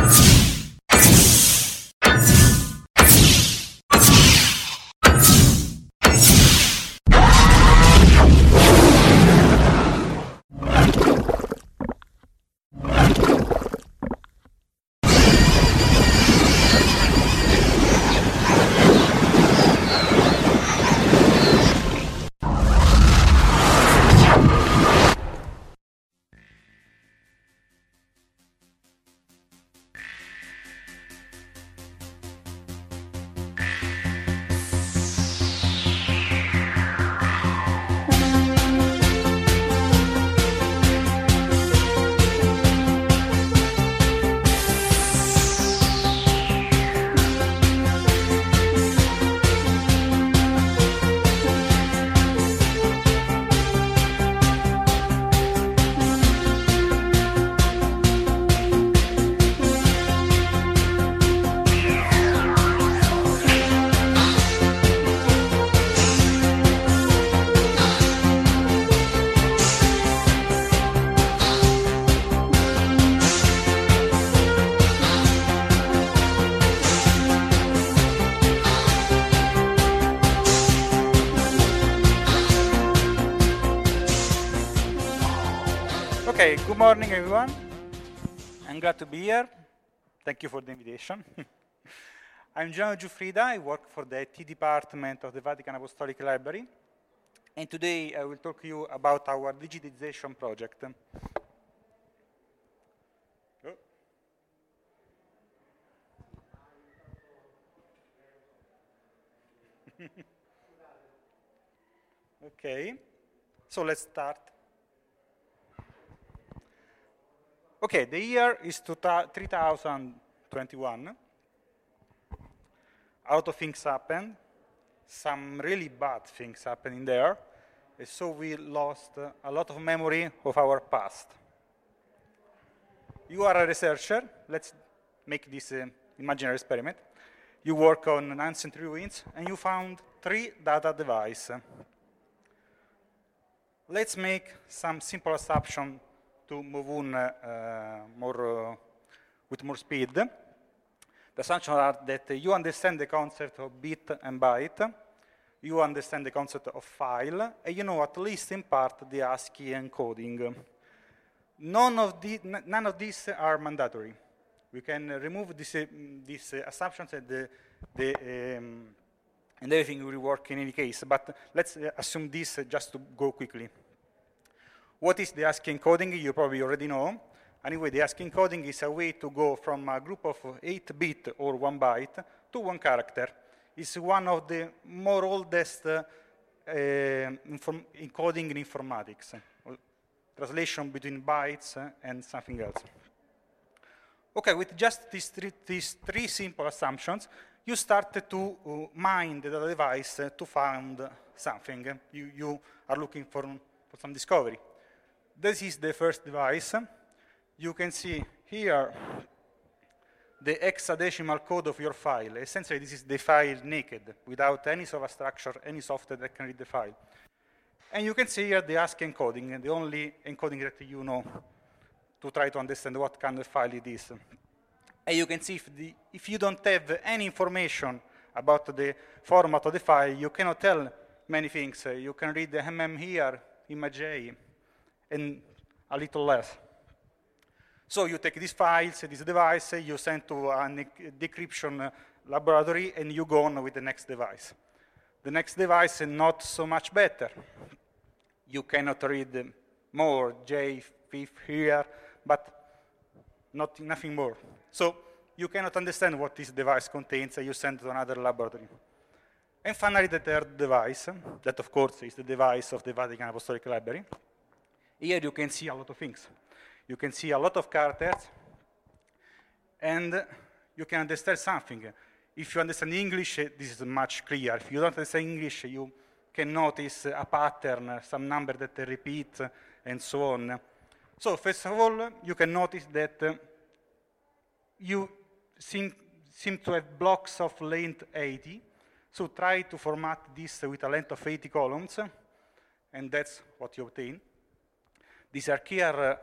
Okay, good morning, everyone. I'm glad to be here. Thank you for the invitation. I'm Gianni Giuffrida. I work for the IT department of the Vatican Apostolic Library. And today I will talk to you about our digitization project. Oh. okay, so let's start. Okay, the year is 3021. A lot of things happened. Some really bad things happened in there. So we lost a lot of memory of our past. You are a researcher. Let's make this uh, imaginary experiment. You work on ancient ruins and you found three data devices. Let's make some simple assumption to move on uh, more, uh, with more speed. The assumptions are that you understand the concept of bit and byte, you understand the concept of file, and you know at least in part the ASCII encoding. None of, the, none of these are mandatory. We can remove this, uh, these assumptions and, the, the, um, and everything will work in any case, but let's assume this just to go quickly. What is the ASCII encoding? You probably already know. Anyway, the ASCII encoding is a way to go from a group of 8-bit or 1 byte to one character. It's one of the more oldest uh, encoding in informatics. Translation between bytes and something else. Okay, with just these three, these three simple assumptions, you start to uh, mine the device to find something. You, you are looking for, for some discovery. This is the first device. You can see here the hexadecimal code of your file. Essentially, this is the file naked, without any of structure, any software that can read the file. And you can see here the ASCII encoding, the only encoding that you know to try to understand what kind of file it is. And you can see if, the, if you don't have any information about the format of the file, you cannot tell many things. You can read the MM here, image A, and a little less. So you take these files, this device, you send to a decryption uh, laboratory, and you go on with the next device. The next device is not so much better. You cannot read more J, fifth here, but not, nothing more. So you cannot understand what this device contains, and you send to another laboratory. And finally, the third device, that of course is the device of the Vatican Apostolic Library. Here you can see a lot of things. You can see a lot of characters, and you can understand something. If you understand English, this is much clearer. If you don't understand English, you can notice a pattern, some number that repeat, and so on. So first of all, you can notice that you seem, seem to have blocks of length 80. So try to format this with a length of 80 columns, and that's what you obtain. These are here a uh,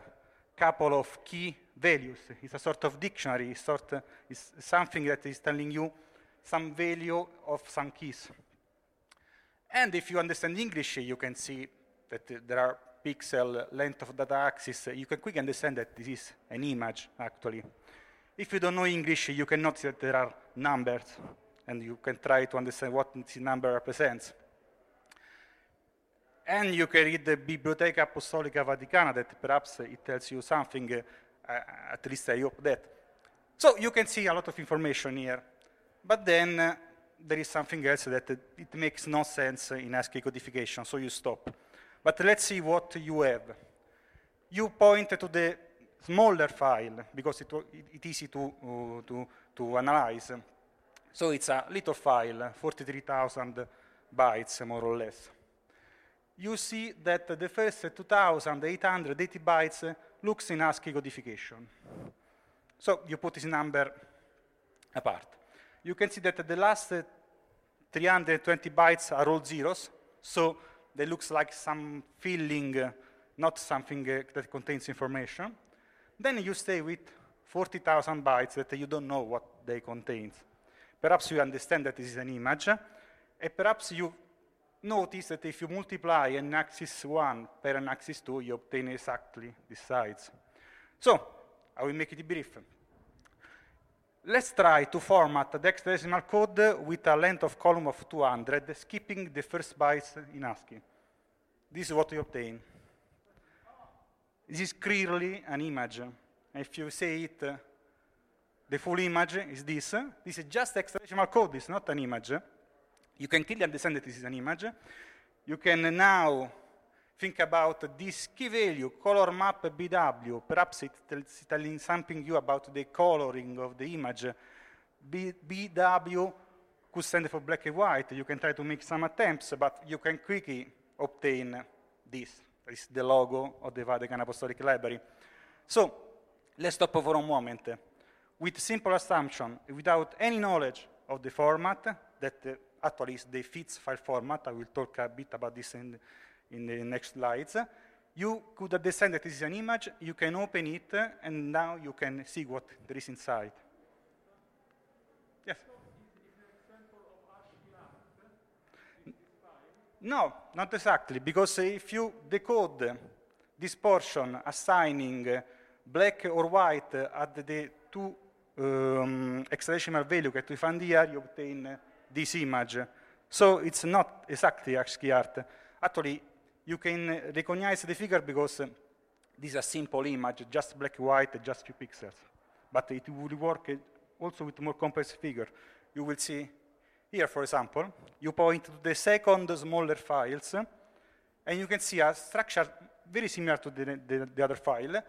couple of key values. It's a sort of dictionary, it's, sort of, it's something that is telling you some value of some keys. And if you understand English, you can see that uh, there are pixel length of data axis. You can quickly understand that this is an image, actually. If you don't know English, you can notice that there are numbers, and you can try to understand what this number represents. And you can read the Biblioteca Apostolica Vaticana that perhaps it tells you something, uh, at least I hope that. So you can see a lot of information here. But then uh, there is something else that it makes no sense in ASCII codification, so you stop. But let's see what you have. You point to the smaller file because it, it's easy to, uh, to, to analyze. So it's a little file, 43,000 bytes more or less you see that the first 2,880 bytes looks in ASCII codification. So you put this number apart. You can see that the last 320 bytes are all zeros, so they looks like some filling, uh, not something uh, that contains information. Then you stay with 40,000 bytes that you don't know what they contain. Perhaps you understand that this is an image, uh, and perhaps you notice that if you multiply an axis 1 per an axis 2, you obtain exactly the size. So, I will make it brief. Let's try to format the hexadecimal code with a length of column of 200, skipping the first bytes in ASCII. This is what we obtain. This is clearly an image. If you say it, the full image is this. This is just hexadecimal code, it's not an image. You can clearly understand that this is an image. You can now think about this key value, color map BW. Perhaps it's telling something you about the coloring of the image. B, BW could stand for black and white. You can try to make some attempts, but you can quickly obtain this. Is the logo of the Vatican Apostolic Library. So let's stop for a moment. With simple assumption, without any knowledge of the format, that actually the FITS file format. I will talk a bit about this in, in the next slides. You could understand that this is an image, you can open it, and now you can see what there is inside. Yes? No, not exactly, because if you decode this portion assigning black or white at the two um, hexadecimal value that we find here, you obtain this image. So it's not exactly ASCII art. Actually, you can recognize the figure because this is a simple image, just black white, just few pixels. But it will work also with more complex figure. You will see here, for example, you point to the second smaller files, and you can see a structure very similar to the, the, the other file,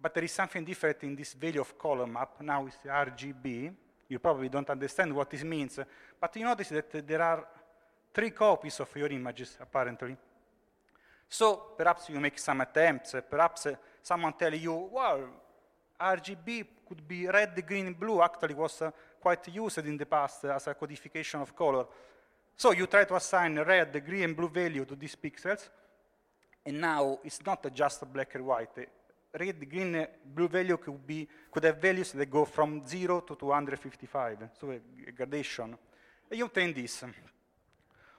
but there is something different in this value of column map. Now it's RGB, you probably don't understand what this means, but you notice that there are three copies of your images, apparently. So perhaps you make some attempts, perhaps someone tell you, well, RGB could be red, green, blue, actually was uh, quite used in the past as a codification of color. So you try to assign red, green, and blue value to these pixels, and now it's not just black and white. Red, green, blue value could, be, could have values that go from 0 to 255, so a gradation. And you obtain this.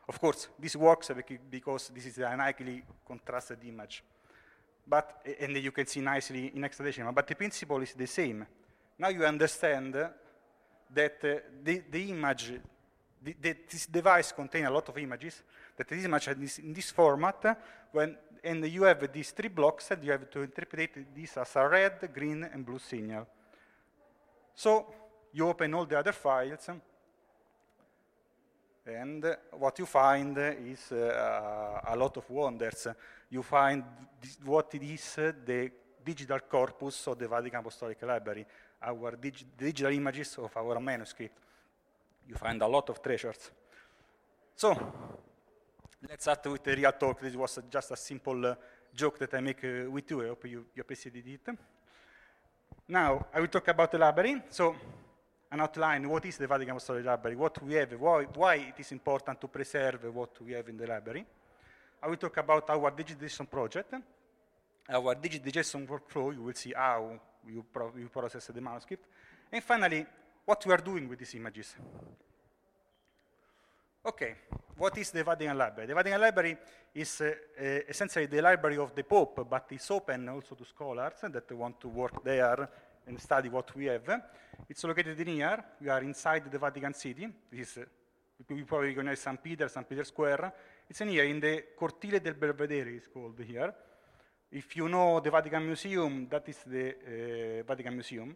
Of course, this works because this is an highly contrasted image. But, and you can see nicely in hexadecimal, but the principle is the same. Now you understand that uh, the, the image, the, the, this device contains a lot of images, that this image is in this format, when, and you have these three blocks, and you have to interpret this as a red, green, and blue signal. So you open all the other files, and what you find is uh, a lot of wonders. You find what it is uh, the digital corpus of the Vatican Apostolic Library, our dig digital images of our manuscript. You find a lot of treasures. So, let's start with the real talk. This was just a simple uh, joke that I make uh, with you. I hope you, you appreciated it. Now, I will talk about the library. So, an outline, what is the Vatican Apostolic Library, what we have, why, why it is important to preserve what we have in the library. I will talk about our digitization project, our digitization workflow, you will see how you, pro you process the manuscript, and finally, what we are doing with these images. Okay, what is the Vatican Library? The Vatican Library is uh, uh, essentially the library of the Pope, but it's open also to scholars that want to work there and study what we have. It's located in here. We are inside the Vatican City. This is, uh, you probably recognize St. Peter, St. Peter Square. It's in here, in the Cortile del Belvedere, it's called here. If you know the Vatican Museum, that is the uh, Vatican Museum.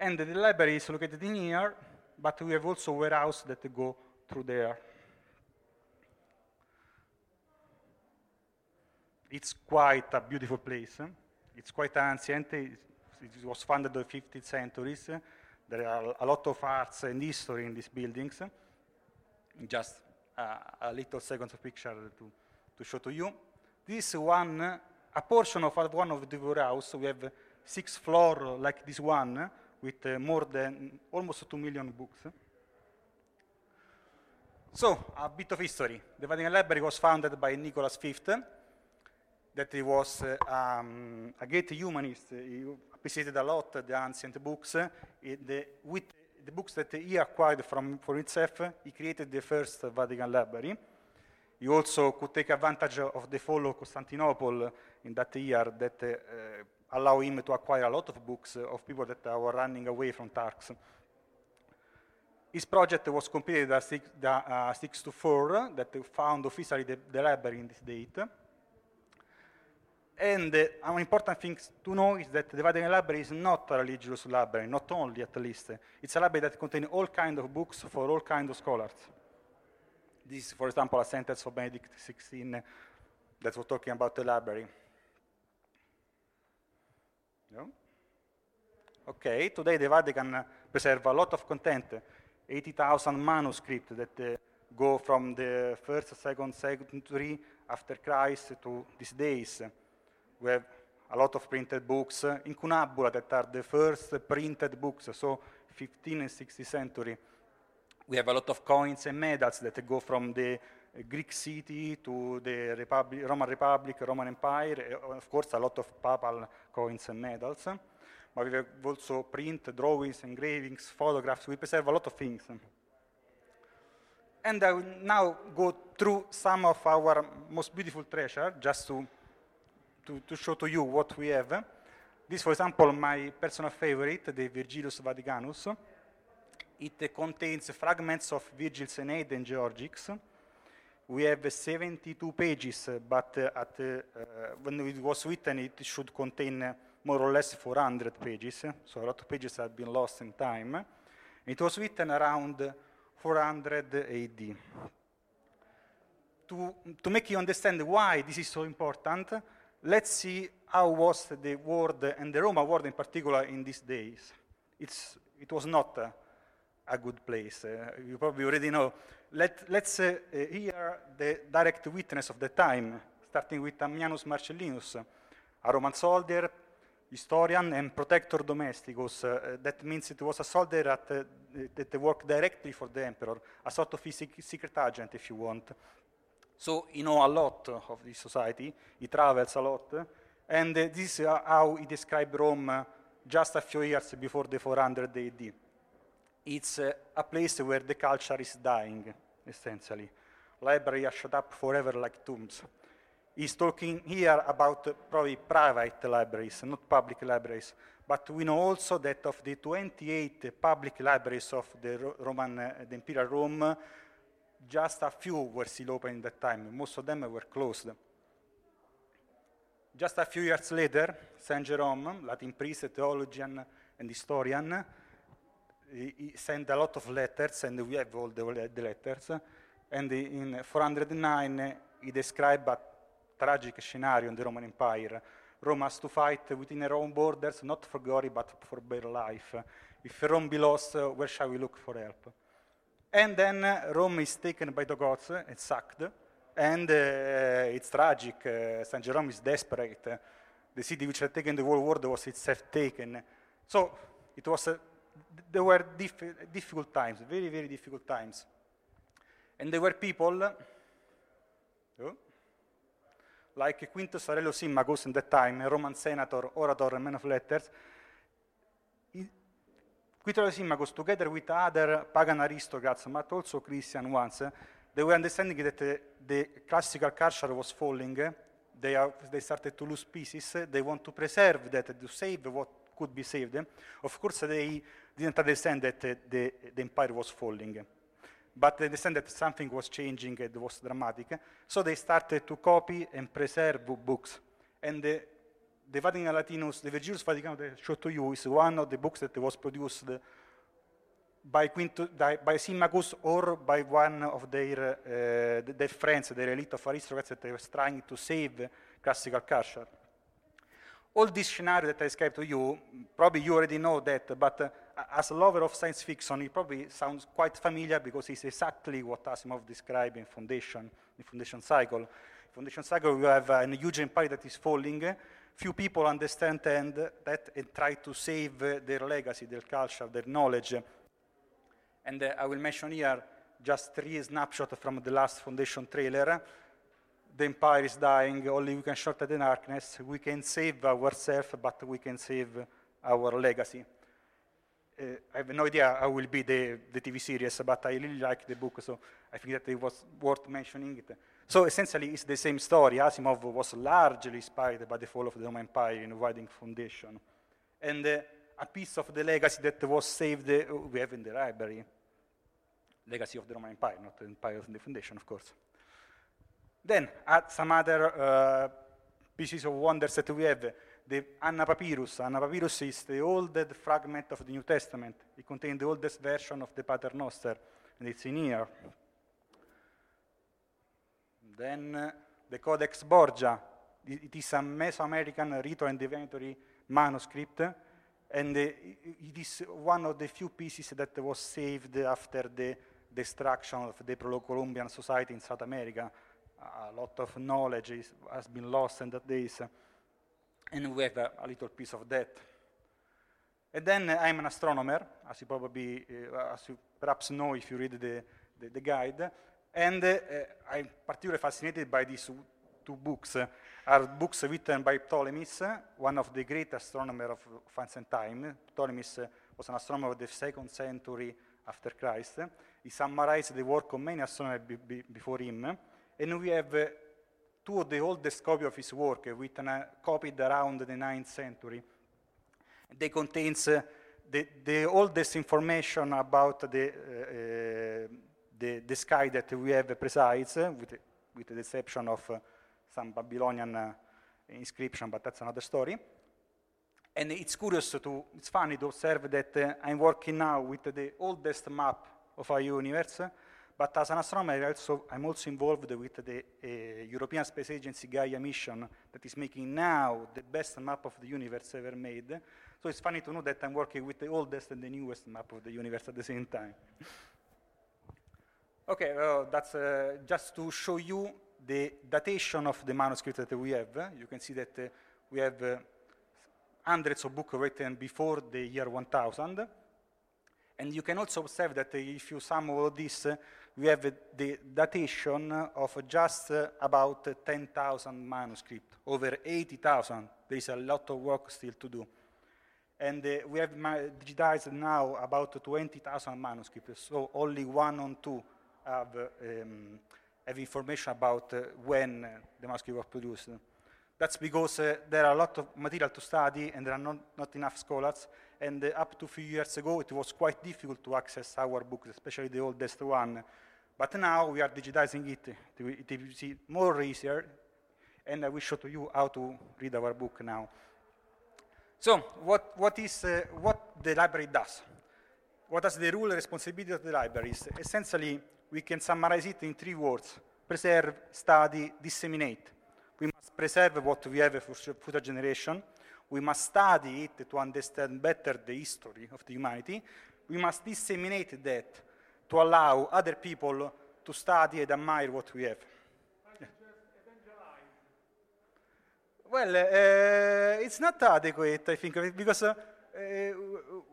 And the library is located in here, but we have also warehouse that go through there. It's quite a beautiful place. It's quite ancient. It was founded in the 15th centuries. There are a lot of arts and history in these buildings. Just uh, a little second of picture to, to show to you. This one, a portion of one of the warehouse, we have six floor like this one, with uh, more than almost 2 million books. So, a bit of history. The Vatican Library was founded by Nicholas V, that he was uh, um, a great humanist. He appreciated a lot the ancient books. The, with the books that he acquired from, for himself, he created the first Vatican Library. He also could take advantage of the fall of Constantinople in that year that uh, allow him to acquire a lot of books of people that were running away from Turks. His project was completed at 6, uh, 6 to 4, that found officially the, the library in this date. And uh, an important thing to know is that the Vatican Library is not a religious library, not only at least. It's a library that contains all kinds of books for all kinds of scholars. This is, for example, a sentence of Benedict XVI that was talking about the library. Yeah. Okay, today the Vatican preserve a lot of content, 80,000 manuscripts that uh, go from the first, second century after Christ to these days. We have a lot of printed books in incunabula that are the first printed books, so 15th and 16th century. We have a lot of coins and medals that go from the Greek city to the Republic, Roman Republic, Roman Empire, eh, of course a lot of papal coins and medals. But we also print, drawings, engravings, photographs. We preserve a lot of things. And I will now go through some of our most beautiful treasure, just to to, to show to you what we have. This, for example, my personal favorite, the Virgilius Vaticanus. It contains fragments of Virgil's Aeneid and Georgics. We have 72 pages, but uh, at, uh, when it was written, it should contain more or less 400 pages, so a lot of pages have been lost in time. It was written around 400 AD. To, to make you understand why this is so important, let's see how was the world, and the Roman world in particular, in these days. It's, it was not uh, a good place. Uh, you probably already know. Let, us uh, hear the direct witness of the time, starting with Ammianus Marcellinus, a Roman soldier, historian and protector domesticus. Uh, that means it was a soldier that, uh, that worked directly for the emperor, a sort of secret agent, if you want. So he knows a lot of this society, he travels a lot, and uh, this is how he described Rome just a few years before the 400 AD. It's a place where the culture is dying, essentially. Libraries are shut up forever like tombs. He's talking here about uh, probably private libraries, not public libraries. But we know also that of the 28 public libraries of the Roman, uh, the Imperial Rome, just a few were still open at that time. Most of them were closed. Just a few years later, Saint Jerome, Latin priest, theologian, and historian, he, sent a lot of letters, and we have all the, the letters. And in 409, he described a tragic scenario in the Roman Empire. Rome has to fight within her own borders, not for glory, but for bare life. If Rome be lost, where shall we look for help? And then Rome is taken by the Goths and sacked, and uh, it's tragic. Uh, San Jerome is desperate. the city which had taken the whole world was itself taken. So it was, uh, there were diff- difficult times, very, very difficult times. And there were people, oh, like Quintus Aurelius Symmachus in that time, a Roman senator, orator, and man of letters, Quintus Symmachus, together with other pagan aristocrats, but also Christian ones, they were understanding that uh, the classical culture was falling. They, are, they started to lose pieces. They want to preserve that, to save what could be saved. Of course, they didn't understand that uh, the, the empire was falling but they understand that something was changing, it was dramatic. So they started to copy and preserve books. And the, the Vatican Latinus, the Virgilius Vaticanus that I showed to you, is one of the books that was produced by, Quinto, by Symmachus or by one of their, uh, their friends, their elite of aristocrats that was trying to save classical culture. All this scenario that I described to you, probably you already know that, but uh, as a lover of science fiction, it probably sounds quite familiar because it's exactly what Asimov described in Foundation, the Foundation Cycle. Foundation Cycle, we have a huge empire that is falling. Few people understand that and try to save their legacy, their culture, their knowledge. And uh, I will mention here just three snapshots from the last Foundation trailer. The empire is dying, only we can shorten the darkness. We can save ourselves, but we can save our legacy uh, I have no idea how will be the, the TV series, but I really like the book, so I think that it was worth mentioning it. So essentially, it's the same story. Asimov was largely inspired by the fall of the Roman Empire in Viking Foundation. And uh, a piece of the legacy that was saved, uh, we have in the library. Legacy of the Roman Empire, not the Empire of the Foundation, of course. Then, add some other pieces of wonders that we have the Anna Papyrus. Anna Papyrus is the oldest fragment of the New Testament. It contains the oldest version of the Pater Noster, and it's in here. Then uh, the Codex Borgia. It is a Mesoamerican ritual and divinatory manuscript, and uh, it is one of the few pieces that was saved after the destruction of the Pro-Columbian society in South America. A lot of knowledge is, has been lost in that days and we have a, a, little piece of that. And then uh, I'm an astronomer, as you probably, uh, as you perhaps know if you read the, the, the guide, and uh, I'm particularly fascinated by these two books. are books written by Ptolemys, one of the great astronomers of, of ancient time. Ptolemys was an astronomer of the second century after Christ. He summarized the work of many astronomers before him. And we have two of the oldest copies of his work, written, uh, copied around the 9th century. They contains uh, the, the, oldest information about the, uh, the, the, sky that we have precise, with, with the exception of uh, some Babylonian uh, inscription, but that's another story. And it's curious to, it's funny to observe that uh, I'm working now with the oldest map of our universe, but as an astronomer, also, I'm also involved with the uh, European Space Agency Gaia mission that is making now the best map of the universe ever made. So it's funny to know that I'm working with the oldest and the newest map of the universe at the same time. okay, well, that's uh, just to show you the datation of the manuscript that we have. You can see that uh, we have uh, hundreds of books written before the year 1000. And you can also observe that if you sum all this, we have the datation of just about 10,000 manuscripts, over 80,000. There is a lot of work still to do. And uh, we have digitized now about 20,000 manuscripts, so only one on two have, um, have information about uh, when uh, the manuscript was produced. That's because uh, there are a lot of material to study and there are not, not enough scholars. And uh, up to a few years ago, it was quite difficult to access our books, especially the oldest one. But now we are digitizing it. It is more easier. And I will show to you how to read our book now. So, what, what is uh, what the library does? What is the rule and responsibility of the libraries? Essentially, we can summarize it in three words: preserve, study, disseminate. We must preserve what we have for future generation. We must study it to understand better the history of the humanity. We must disseminate that to allow other people to study and admire what we have. Well, uh, it's not adequate, I think, because uh, uh,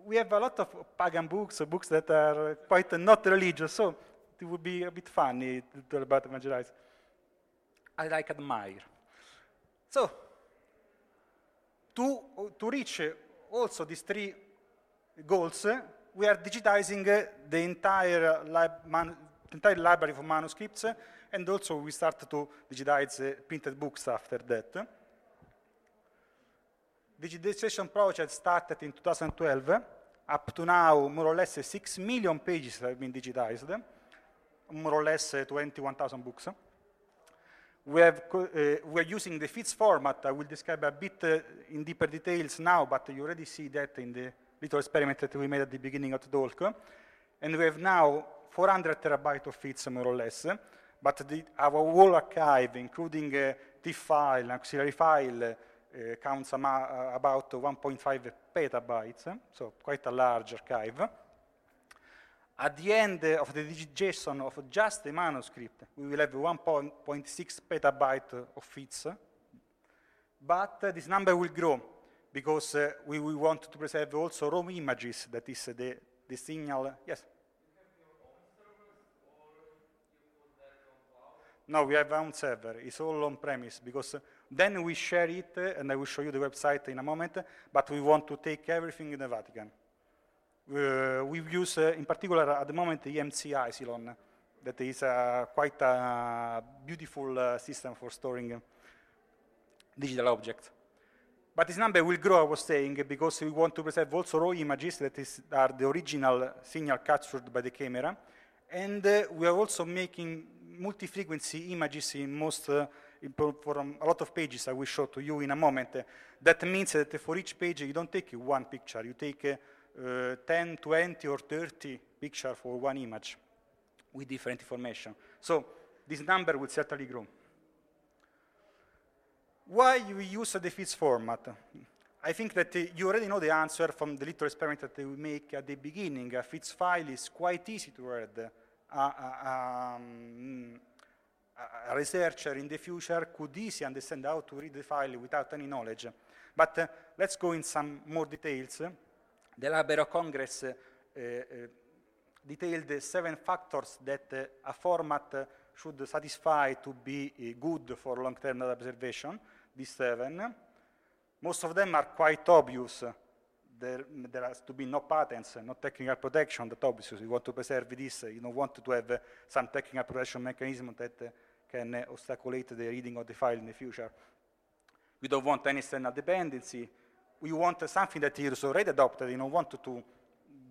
we have a lot of pagan books, books that are quite not religious, so it would be a bit funny to talk about evangelize. I like admire. So, to, to reach also these three goals, we are digitizing the entire, entire library of manuscripts, and also we start to digitize printed books after that. Digitization project started in 2012. Up to now, more or less 6 million pages have been digitized, more or less 21,000 books. We, have, uh, we are using the FITS format. I will describe a bit uh, in deeper details now, but you already see that in the little experiment that we made at the beginning of the. And we have now 400 terabytes of FITS, more or less. But the, our whole archive, including uh, TIFF file, auxiliary file, uh, counts uh, about 1.5 petabytes, so quite a large archive. At the end of the digitization of just the manuscript, we will have 1.6 petabyte of FITS, but uh, this number will grow because uh, we, we, want to preserve also raw images, that is uh, the, the signal, yes? No, we have our own server. It's all on premise because then we share it, and I will show you the website in a moment, but we want to take everything in the Vatican. Uh, we use, uh, in particular, at the moment, EMC Isilon. That is uh, quite a beautiful uh, system for storing digital objects. But this number will grow, I was saying, because we want to preserve also raw images that is, are the original signal captured by the camera. And uh, we are also making multi-frequency images in most, uh, in, for um, a lot of pages I will show to you in a moment. that means that for each page you don't take one picture, you take uh, 10, 20, or 30 pictures for one image with different information. So this number will certainly grow. Why we use the FITS format? I think that uh, you already know the answer from the little experiment that we make at the beginning. A FITS file is quite easy to read. Uh, um, a researcher in the future could easily understand how to read the file without any knowledge. But uh, let's go in some more details. The Library Congress uh, uh, detailed the seven factors that uh, a format should satisfy to be good for long-term data preservation, these seven. Most of them are quite obvious. There, there, has to be no patents, no technical protection, that obviously you want to preserve this, you don't want to have some technical protection mechanism that can obstaculate the reading of the file in the future. We don't want any external dependency, we want something that is already adopted. You don't want to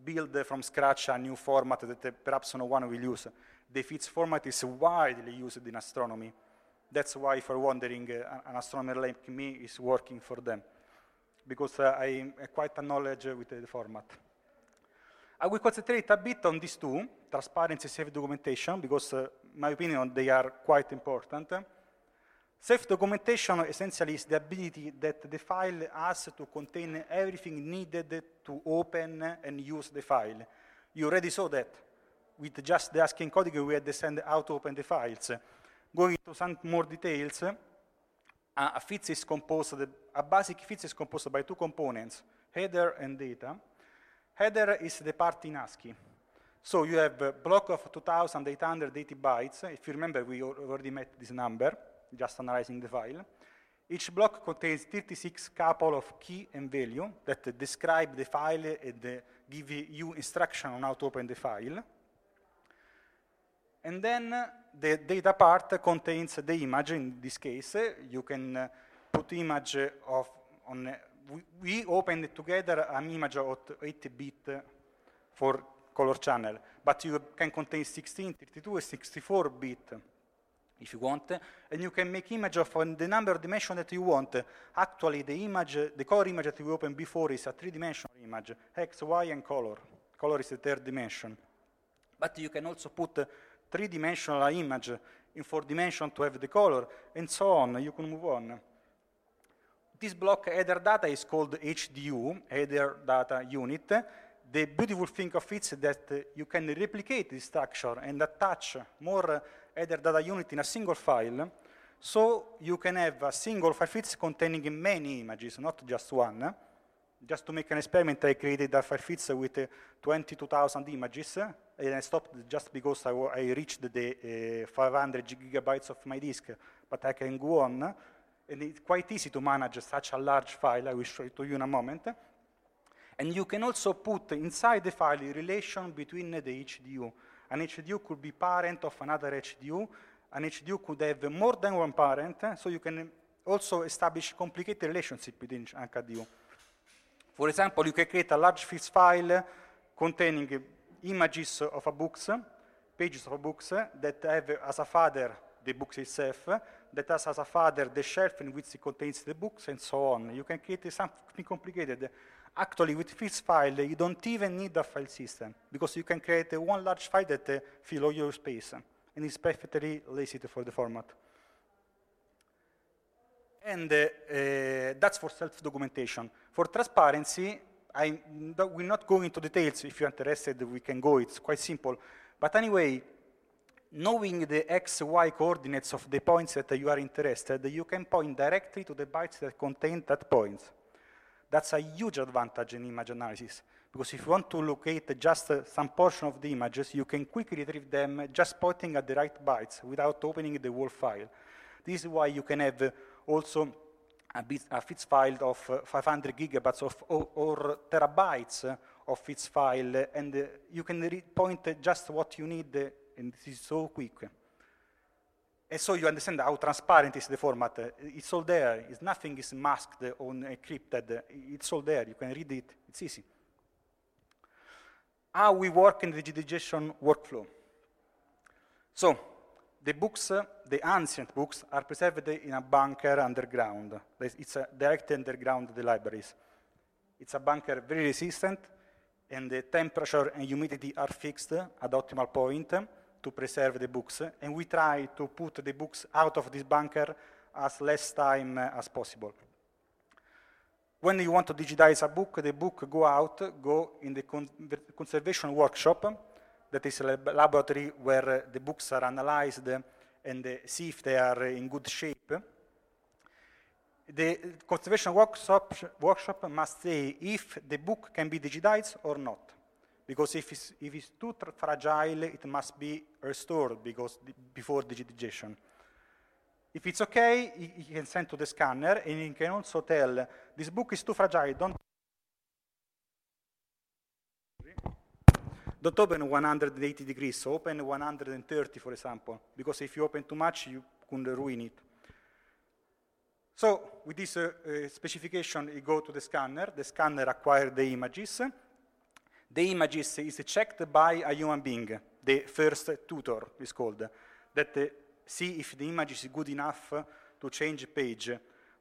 build from scratch a new format that perhaps no one will use. The FITS format is widely used in astronomy. That's why, for wondering, uh, an astronomer like me is working for them, because uh, I have quite a knowledge with the format. I will concentrate a bit on these two, transparency and self-documentation, because, uh, my opinion, they are quite important. Self-documentation essentially is the ability that the file has to contain everything needed to open and use the file. You already saw that. With just the ASCII encoding, we had to send how to open the files. Going into some more details, a, FITS is composed, a basic FITS is composed by two components, header and data. Header is the part in ASCII. So you have a block of 2,880 bytes. If you remember, we already met this number, just analyzing the file. Each block contains 36 couple of key and value that describe the file and uh, give you instruction on how to open the file. And then uh, the data part contains the image. In this case, you can uh, put image of on. Uh, we, we opened together an image of 8-bit for color channel, but you can contain 16, 32, and 64 bit if you want, and you can make image of the number of dimension that you want. Actually, the image, the color image that we opened before is a three-dimensional image, X, Y, and color. Color is the third dimension. But you can also put three-dimensional image in four dimension to have the color, and so on. You can move on. This block header data is called HDU, header data unit. The beautiful thing of it is that you can replicate this structure and attach more header data unit in a single file, so you can have a single file fits containing many images, not just one. Just to make an experiment, I created a file with uh, 22,000 images, and I stopped just because I, reached the uh, 500 gigabytes of my disk, but I can go on, and it's quite easy to manage such a large file, I will show it to you in a moment. And you can also put inside the file a relation between the HDU. An HDU could be parent of another HDU. An HDU could have more than one parent, so you can also establish complicated relationship within HDU. For example, you can create a large FITS file containing images of a books, pages of books that have as a father the books itself, that has as a father the shelf in which it contains the books, and so on. You can create something complicated. Actually, with FITS file, you don't even need a file system because you can create one large file that uh, fill all your space, and it's perfectly lazy for the format. And uh, uh, that's for self-documentation. For transparency, I will not go into details. If you're interested, we can go. It's quite simple. But anyway, knowing the x, y coordinates of the points that you are interested, you can point directly to the bytes that contain that point. That's a huge advantage in image analysis, because if you want to locate just uh, some portion of the images, you can quickly retrieve them just pointing at the right bytes without opening the whole file. This is why you can have uh, also a, bit, a FITS file of uh, 500 gigabytes of, or, or, terabytes of FITS file, and uh, you can point just what you need, uh, and this is so quick. And so you understand how transparent is the format. It's all there. It's nothing is masked or encrypted. It's all there. You can read it. It's easy. How we work in the digitization workflow. So the books, the ancient books, are preserved in a bunker underground. It's a direct underground the libraries. It's a bunker very resistant, and the temperature and humidity are fixed at optimal point to preserve the books, and we try to put the books out of this bunker as less time as possible. When you want to digitize a book, the book go out, go in the con conservation workshop, that is a laboratory where the books are analyzed and see if they are in good shape. The conservation workshop, workshop must say if the book can be digitized or not because if it's, if it's too fragile, it must be restored because before digitization. If it's okay, you can send to the scanner, and you can also tell, this book is too fragile, don't Don't open 180 degrees, so open 130, for example, because if you open too much, you could ruin it. So with this uh, uh, specification, you go to the scanner, the scanner acquires the images, the images is, checked by a human being, the first tutor is called, that uh, see if the image is good enough to change page.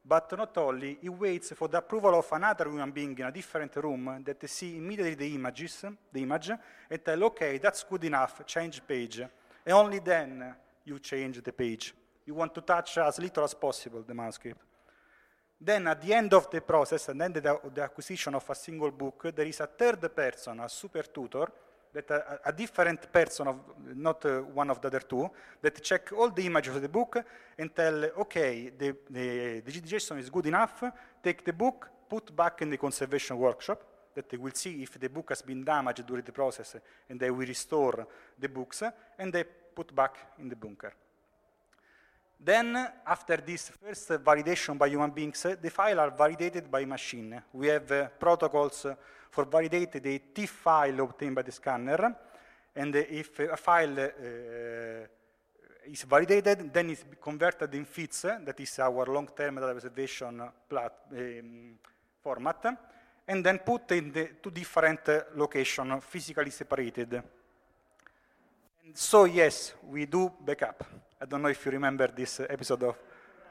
But not only, he waits for the approval of another human being in a different room that see immediately the images, the image, and tell, okay, that's good enough, change page. And only then you change the page. You want to touch as little as possible the manuscript. Then at the end of the process, and then the, the acquisition of a single book, there is a third person, a super tutor, that a, a different person, of, not uh, one of the other two, that check all the images of the book and tell, okay, the, the, the JSON is good enough, take the book, put back in the conservation workshop, that they will see if the book has been damaged during the process, and they will restore the books, and they put back in the bunker. Then, after this first validation by human beings, the files are validated by machine. We have uh, protocols for validate the TIFF file obtained by the scanner, and if a file uh, is validated, then it's converted in FITS, that is our long-term data preservation plat, um, format, and then put in the two different uh, locations, physically separated. And so, yes, we do backup. I don't know if you remember this episode of,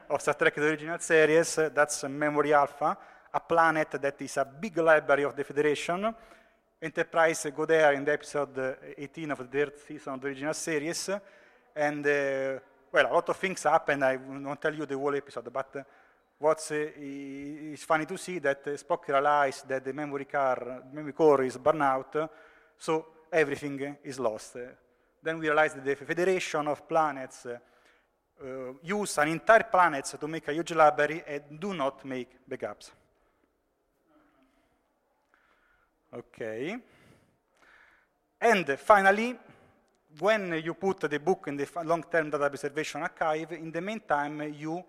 of Star Trek The Original Series. That's Memory Alpha, a planet that is a big library of the Federation. Enterprise go there in the episode 18 of the third season of the original series. And, uh, well, a lot of things happen. I won't tell you the whole episode, but uh, what's uh, funny to see that uh, Spock realizes that the memory, car, memory core is burned out, so everything is lost. Then we realized that the Federation of Planets uh, uh, use an entire planet to make a huge library and do not make backups. Okay. And finally, when you put the book in the long-term data preservation archive, in the meantime, you,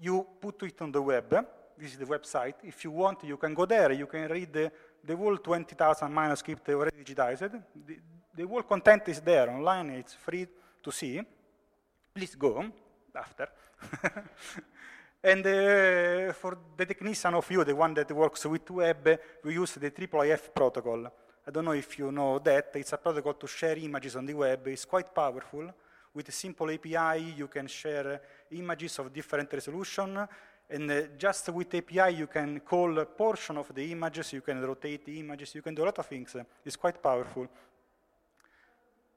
you put it on the web. This is the website. If you want, you can go there. You can read the, the whole 20,000 manuscript already digitized. The, the whole content is there online, it's free to see. Please go after. and uh, for the technician of you, the one that works with web, we use the IIIF protocol. I don't know if you know that. It's a protocol to share images on the web. It's quite powerful. With a simple API, you can share images of different resolution. And uh, just with API, you can call a portion of the images, you can rotate the images, you can do a lot of things. It's quite powerful.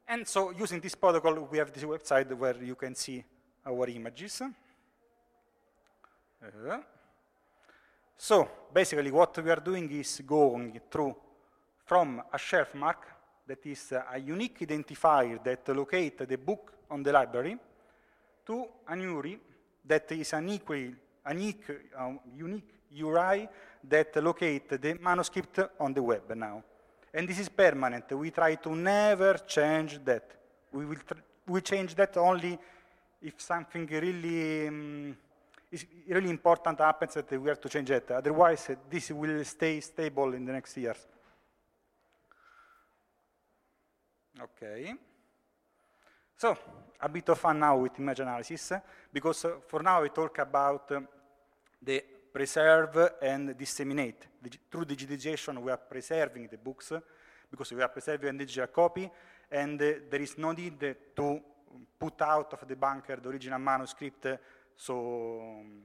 And so using this protocol, we have this website where you can see our images. Uh, so basically what we are doing is going through from a shelf mark that is a unique identifier that locates the book on the library to an URI that is an equal, unique, uh, unique URI that locates the manuscript on the web now. And this is permanent. We try to never change that. We will we change that only if something really um, is really important happens that we have to change it. Otherwise, uh, this will stay stable in the next years. Okay. So, a bit of fun now with image analysis, because uh, for now we talk about uh, the preserve and disseminate. Through digitization, we are preserving the books because we are preserving a digital copy, and uh, there is no need to put out of the bunker the original manuscript. So, um,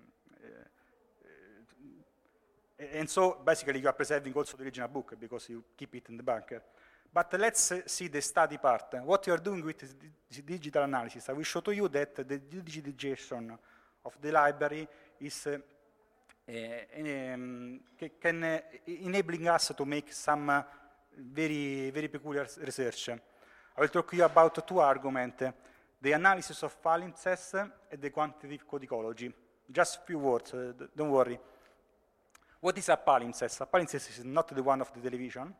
uh, and so basically you are preserving also the original book because you keep it in the bunker. But let's uh, see the study part. What you are doing with this digital analysis, I will show to you that the digitization of the library is uh, um, can uh, enabling us to make some very, very peculiar research. I will talk to you about two arguments, the analysis of palimpsests and the quantitative codicology. Just a few words, uh, don't worry. What is a palimpsest? A palimpsest is not the one of the television.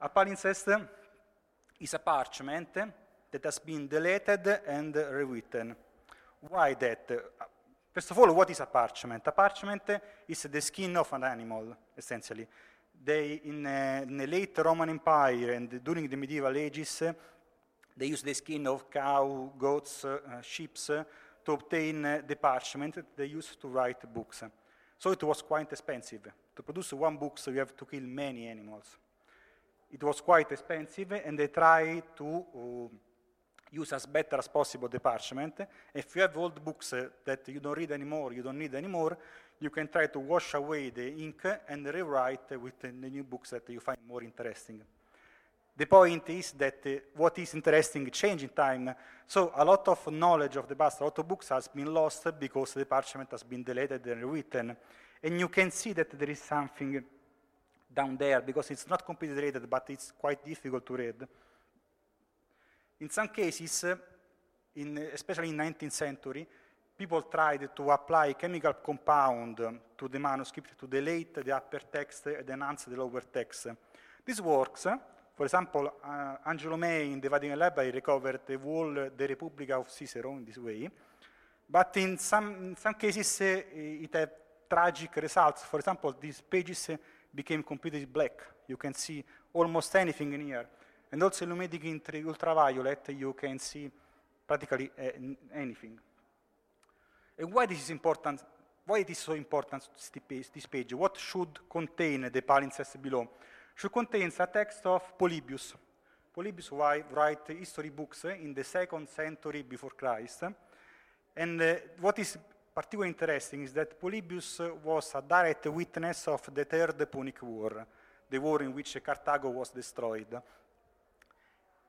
A palimpsest is a parchment that has been deleted and rewritten. Why that? First of all, what is a parchment? A parchment is the skin of an animal, essentially. They, in, uh, in, the late Roman Empire and during the medieval ages, they used the skin of cow, goats, uh, sheep to obtain the parchment that they used to write books. So it was quite expensive. To produce one book, so you have to kill many animals. It was quite expensive, and they tried to uh, use as better as possible the parchment. If you have old books uh, that you don't read anymore, you don't need anymore, you can try to wash away the ink and rewrite with the new books that you find more interesting. The point is that uh, what is interesting change in time. So a lot of knowledge of the past, a lot of books has been lost because the parchment has been deleted and rewritten. And you can see that there is something down there because it's not completely deleted, but it's quite difficult to read. in some cases, in, especially in 19th century, people tried to apply chemical compound to the manuscript to delete the upper text and enhance the lower text. This works. For example, uh, Angelo Mai in the Vatican Library recovered the whole the Republic of Cicero in this way. But in some, in some cases, uh, it had tragic results. For example, these pages became completely black. You can see almost anything in here. And also illuminating in ultraviolet, you can see practically uh, anything. And why this is important? Why it is so important, this page? What should contain the palimpsest below? Should contain a text of Polybius. Polybius write history books in the second century before Christ. And uh, what is particularly interesting is that Polybius was a direct witness of the Third Punic War, the war in which Carthago was destroyed.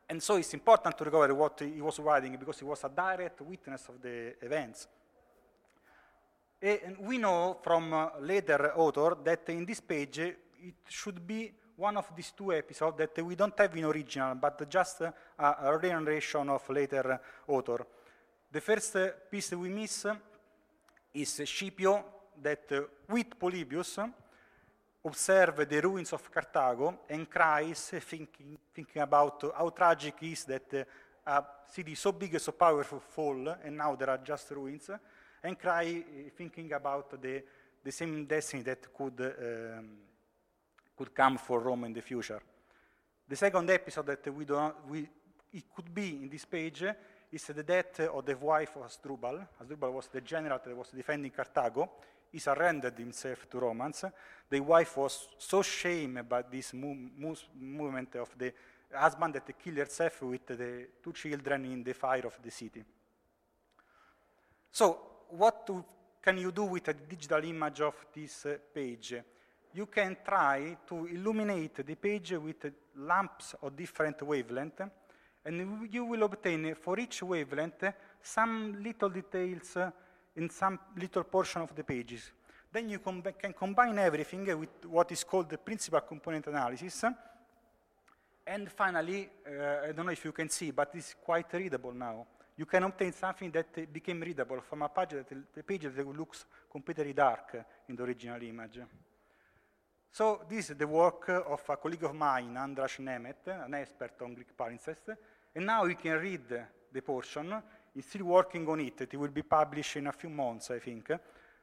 And so it's important to recover what he was writing because he was a direct witness of the events. And we know from uh, later author that in this page it should be one of these two episodes that we don't have in original, but just a, a re-narration of later author. The first piece we miss is Scipio that uh, with Polybius observe the ruins of Carthago and cries thinking, thinking about how tragic it is that uh, a city so big and so powerful fall and now there are just ruins and cry uh, thinking about the, the same destiny that could, um, could come for Rome in the future. The second episode that we don't, we, it could be in this page is the death of the wife of Asdrubal. Asdrubal was the general that was defending Carthago. He surrendered himself to Romans. The wife was so shamed by this movement of the husband that killed herself with the two children in the fire of the city. So, what to, can you do with a digital image of this uh, page? You can try to illuminate the page with lamps of different wavelength and you will obtain for each wavelength some little details in some little portion of the pages. Then you com can combine everything with what is called the principal component analysis. And finally, uh, I don't know if you can see, but it's quite readable now. You can obtain something that became readable from a page that, the page that looks completely dark in the original image. So this is the work of a colleague of mine, Andras Nemet, an expert on Greek palimpsest, and now you can read the portion. He's still working on it. It will be published in a few months, I think.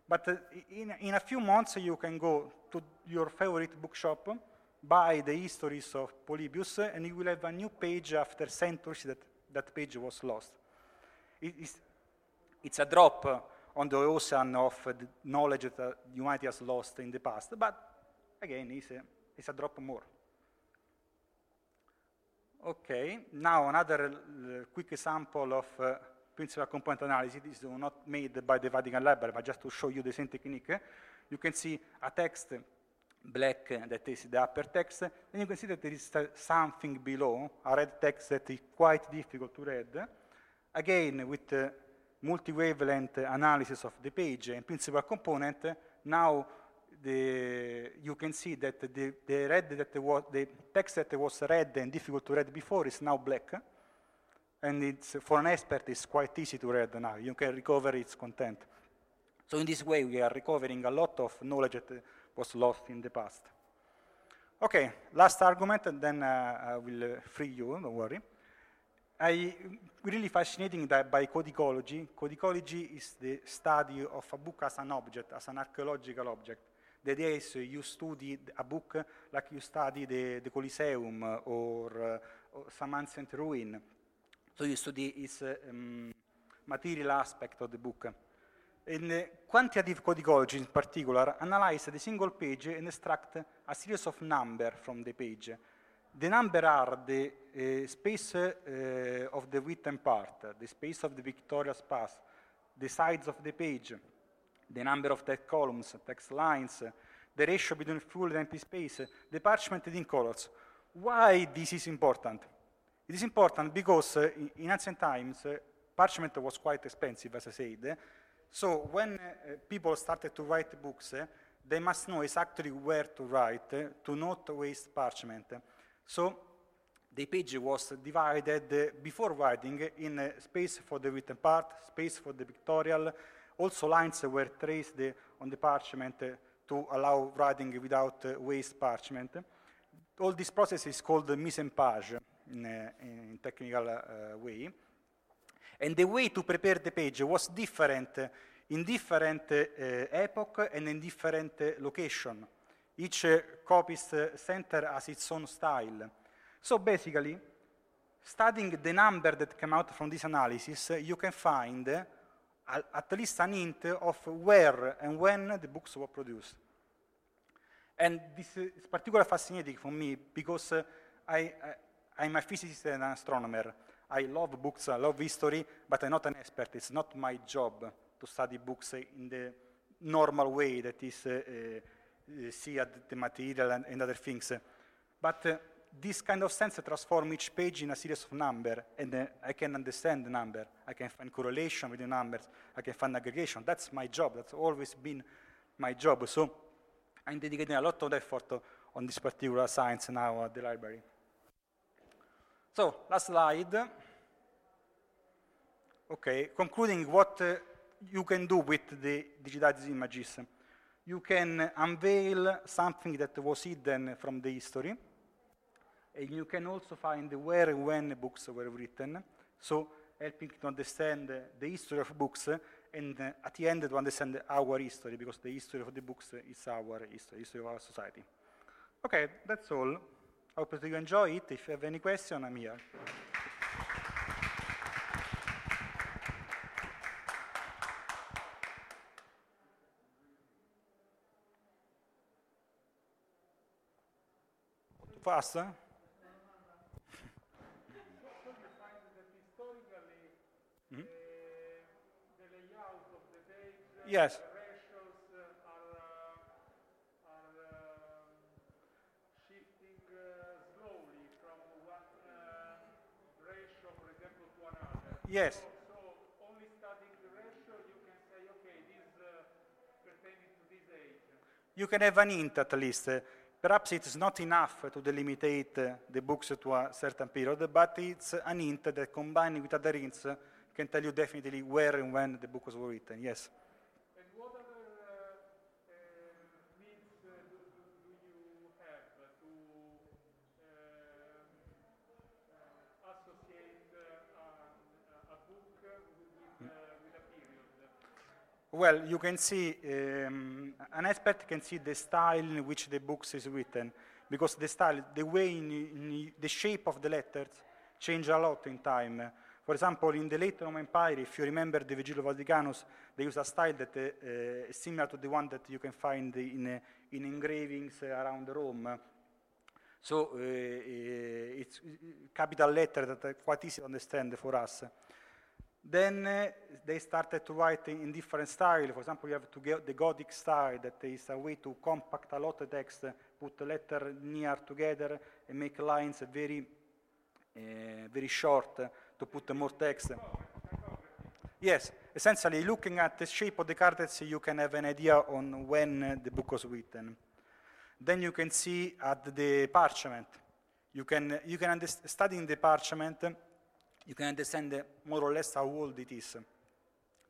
But uh, in, in a few months, you can go to your favorite bookshop, buy the histories of Polybius, and you will have a new page after centuries that that page was lost. It is, it's a drop on the ocean of knowledge that humanity has lost in the past, but again, it's a, it's a drop more. Okay, now another uh, quick example of uh, principal component analysis. This is not made by the Vatican Library, but just to show you the same technique. You can see a text black that is the upper text, and you can see that there is something below, a red text that is quite difficult to read. Again, with uh, multi-wavelength analysis of the page and principal component, now the, you can see that the, the, red that the text that was red and difficult to read before is now black. And it's, for an expert, it's quite easy to read now. You can recover its content. So in this way, we are recovering a lot of knowledge that was lost in the past. Okay, last argument, and then uh, I will uh, free you, don't worry. I really fascinating that by codicology. Codicology is the study of a book as an object, as an archaeological object. Idea is you study a book like you study the, the Colosseum or, uh, or, some ancient ruin. So you study its um, material aspect of the book. And uh, quantitative codicology in particular analyze the single page and extract a series of numbers from the page. The number are the uh, space uh, of the written part, the space of the victorious pass, the size of the page, the number of text columns, text lines, the ratio between full and empty space, the parchment in colors. Why this is important? It is important because uh, in ancient times, uh, parchment was quite expensive, as I said. So when uh, people started to write books, uh, they must know exactly where to write uh, to not waste parchment. So the page was divided uh, before writing in space for the written part, space for the pictorial. Also lines were traced on the parchment to allow writing without waste parchment. All this process is called mise en page in, eh, in technical eh, way. And the way to prepare the page was different in different eh, epoch and in different location. Each copyist center has its own style. So basically, studying the number that came out from this analysis, you can find at least an hint of where and when the books were produced. And this is particularly fascinating for me because uh, I, I, am a physicist and an astronomer. I love books, I love history, but I'm not an expert. It's not my job to study books in the normal way that is uh, uh, see at the material and, and other things. But uh, this kind of sense transform each page in a series of numbers, and uh, I can understand the number. I can find correlation with the numbers. I can find aggregation. That's my job. That's always been my job. So I'm dedicating a lot of effort on this particular science now at the library. So last slide. Okay, concluding what uh, you can do with the digitized images. You can unveil something that was hidden from the history and you can also find where and when books were written, so helping to understand the history of books and at the end to understand our history, because the history of the books is our history, history of our society. Okay, that's all. I hope that you enjoy it. If you have any question, I'm here. Yes. Yes. So only studying the ratio, you can say, okay, this uh, pertaining to this age. You can have an hint at least. Perhaps it is not enough to delimitate uh, the books to a certain period, but it's an hint that combining with other hints can tell you definitely where and when the book was written. Yes. Well, you can see, um, an expert can see the style in which the book is written, because the style, the way, in, in the shape of the letters change a lot in time. For example, in the late Roman Empire, if you remember the Vigilio Vaticanus, they use a style that uh, is similar to the one that you can find in, uh, in engravings around Rome. So it's capital letter that are quite easy to understand for us. Then uh, they started to write in, different style. For example, you have to get the Gothic style that is a way to compact a lot of text, put letter near together and make lines very, uh, very short to put more text. Yes, essentially looking at the shape of the cards, you can have an idea on when the book was written. Then you can see at the parchment. You can, you can study in the parchment you can understand more or less how old it is.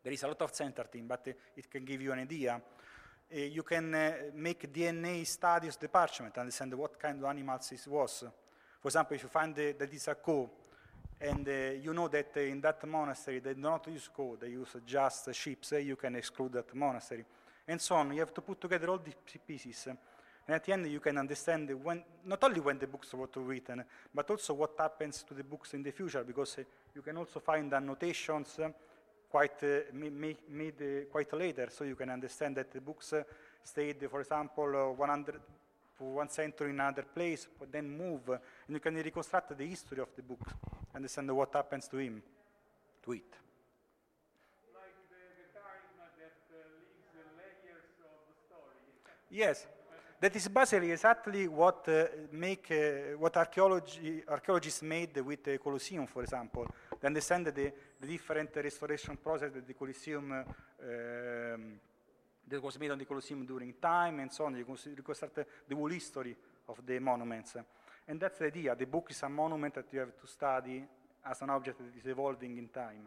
There is a lot of center team, but it can give you an idea. Uh, you can uh, make DNA studies of the parchment, understand what kind of animals it was. For example, if you find uh, that it's a cow, and uh, you know that uh, in that monastery they do not use cow, they use just sheep, you can exclude that monastery. And so on. You have to put together all these pieces. And at the end, you can understand when, not only when the books were written, but also what happens to the books in the future, because uh, you can also find annotations uh, quite uh, made uh, quite later, so you can understand that the books uh, stayed, for example, uh, 100 for one century in another place, but then move, and you can reconstruct the history of the book, understand what happens to him, to it. Like the, the time that leaves the layers of the story. Yes, that is basically exactly what uh, make uh, what archaeology, archaeologists made with the Colosseum, for example. They understand the, the different restoration process that the Colosseum uh, um, that was made on the Colosseum during time and so on. You can reconstruct the whole history of the monuments. And that's the idea. The book is a monument that you have to study as an object that is evolving in time.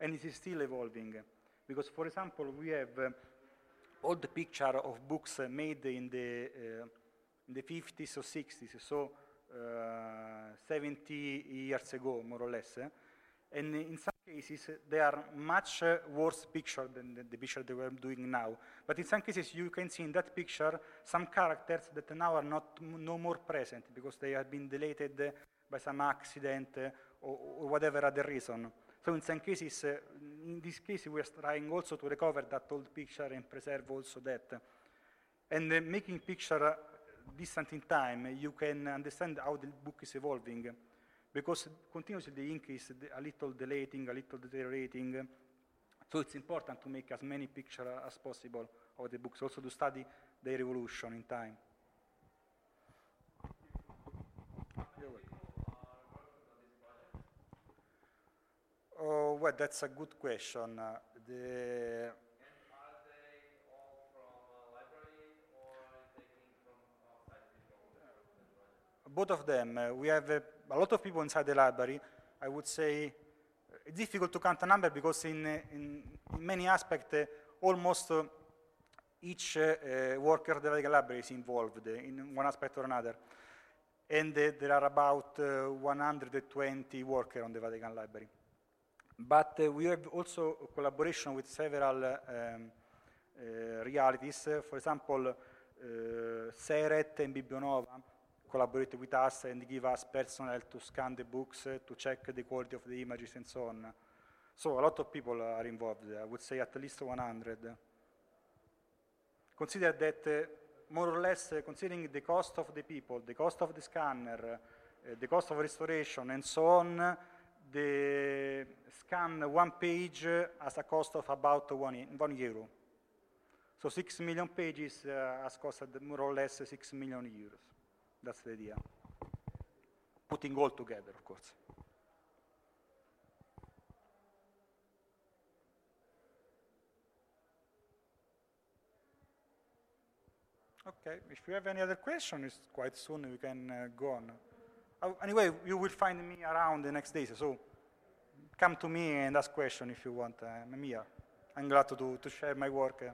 And it is still evolving. Because, for example, we have uh, all the picture of books uh, made in the, uh, in the 50s or 60s, so uh, 70 years ago, more or less. And in some cases, they are much uh, worse picture than the, the picture they were doing now. But in some cases, you can see in that picture some characters that now are not no more present because they have been deleted uh, by some accident uh, or, or whatever other reason. So in some cases, uh, in this case, we are trying also to recover that old picture and preserve also that. And uh, making picture distant in time, you can understand how the book is evolving because continuously the ink is a little deleting, a little deteriorating. So it's important to make as many pictures as possible of the books, also to study their evolution in time. Oh, well, that's a good question. Uh, the both of them. Uh, we have uh, a lot of people inside the library. I would say it's difficult to count a number because in, in, in many aspects, uh, almost uh, each uh, uh, worker of the Library is involved in one aspect or another. And uh, there are about uh, 120 workers on the Vatican Library. But we have also collaboration with several um, realities. For example, uh, Seret and Bibionova collaborate with us and give us personnel to scan the books, to check the quality of the images and so on. So a lot of people are involved. I would say at least 100. Consider that uh, more or less, uh, considering the cost of the people, the cost of the scanner, uh, the cost of restoration, and so on, the scan one page has a cost of about one, one euro. So six million pages uh, has costed more or less six million euros. That's the idea. Putting all together, of course. Okay, if you have any other question, it's quite soon we can uh, go on. Uh, anyway, you will find me around the next days, so come to me and ask question if you want. Uh, I'm here. I'm glad to, do, to share my work. uh.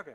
Okay.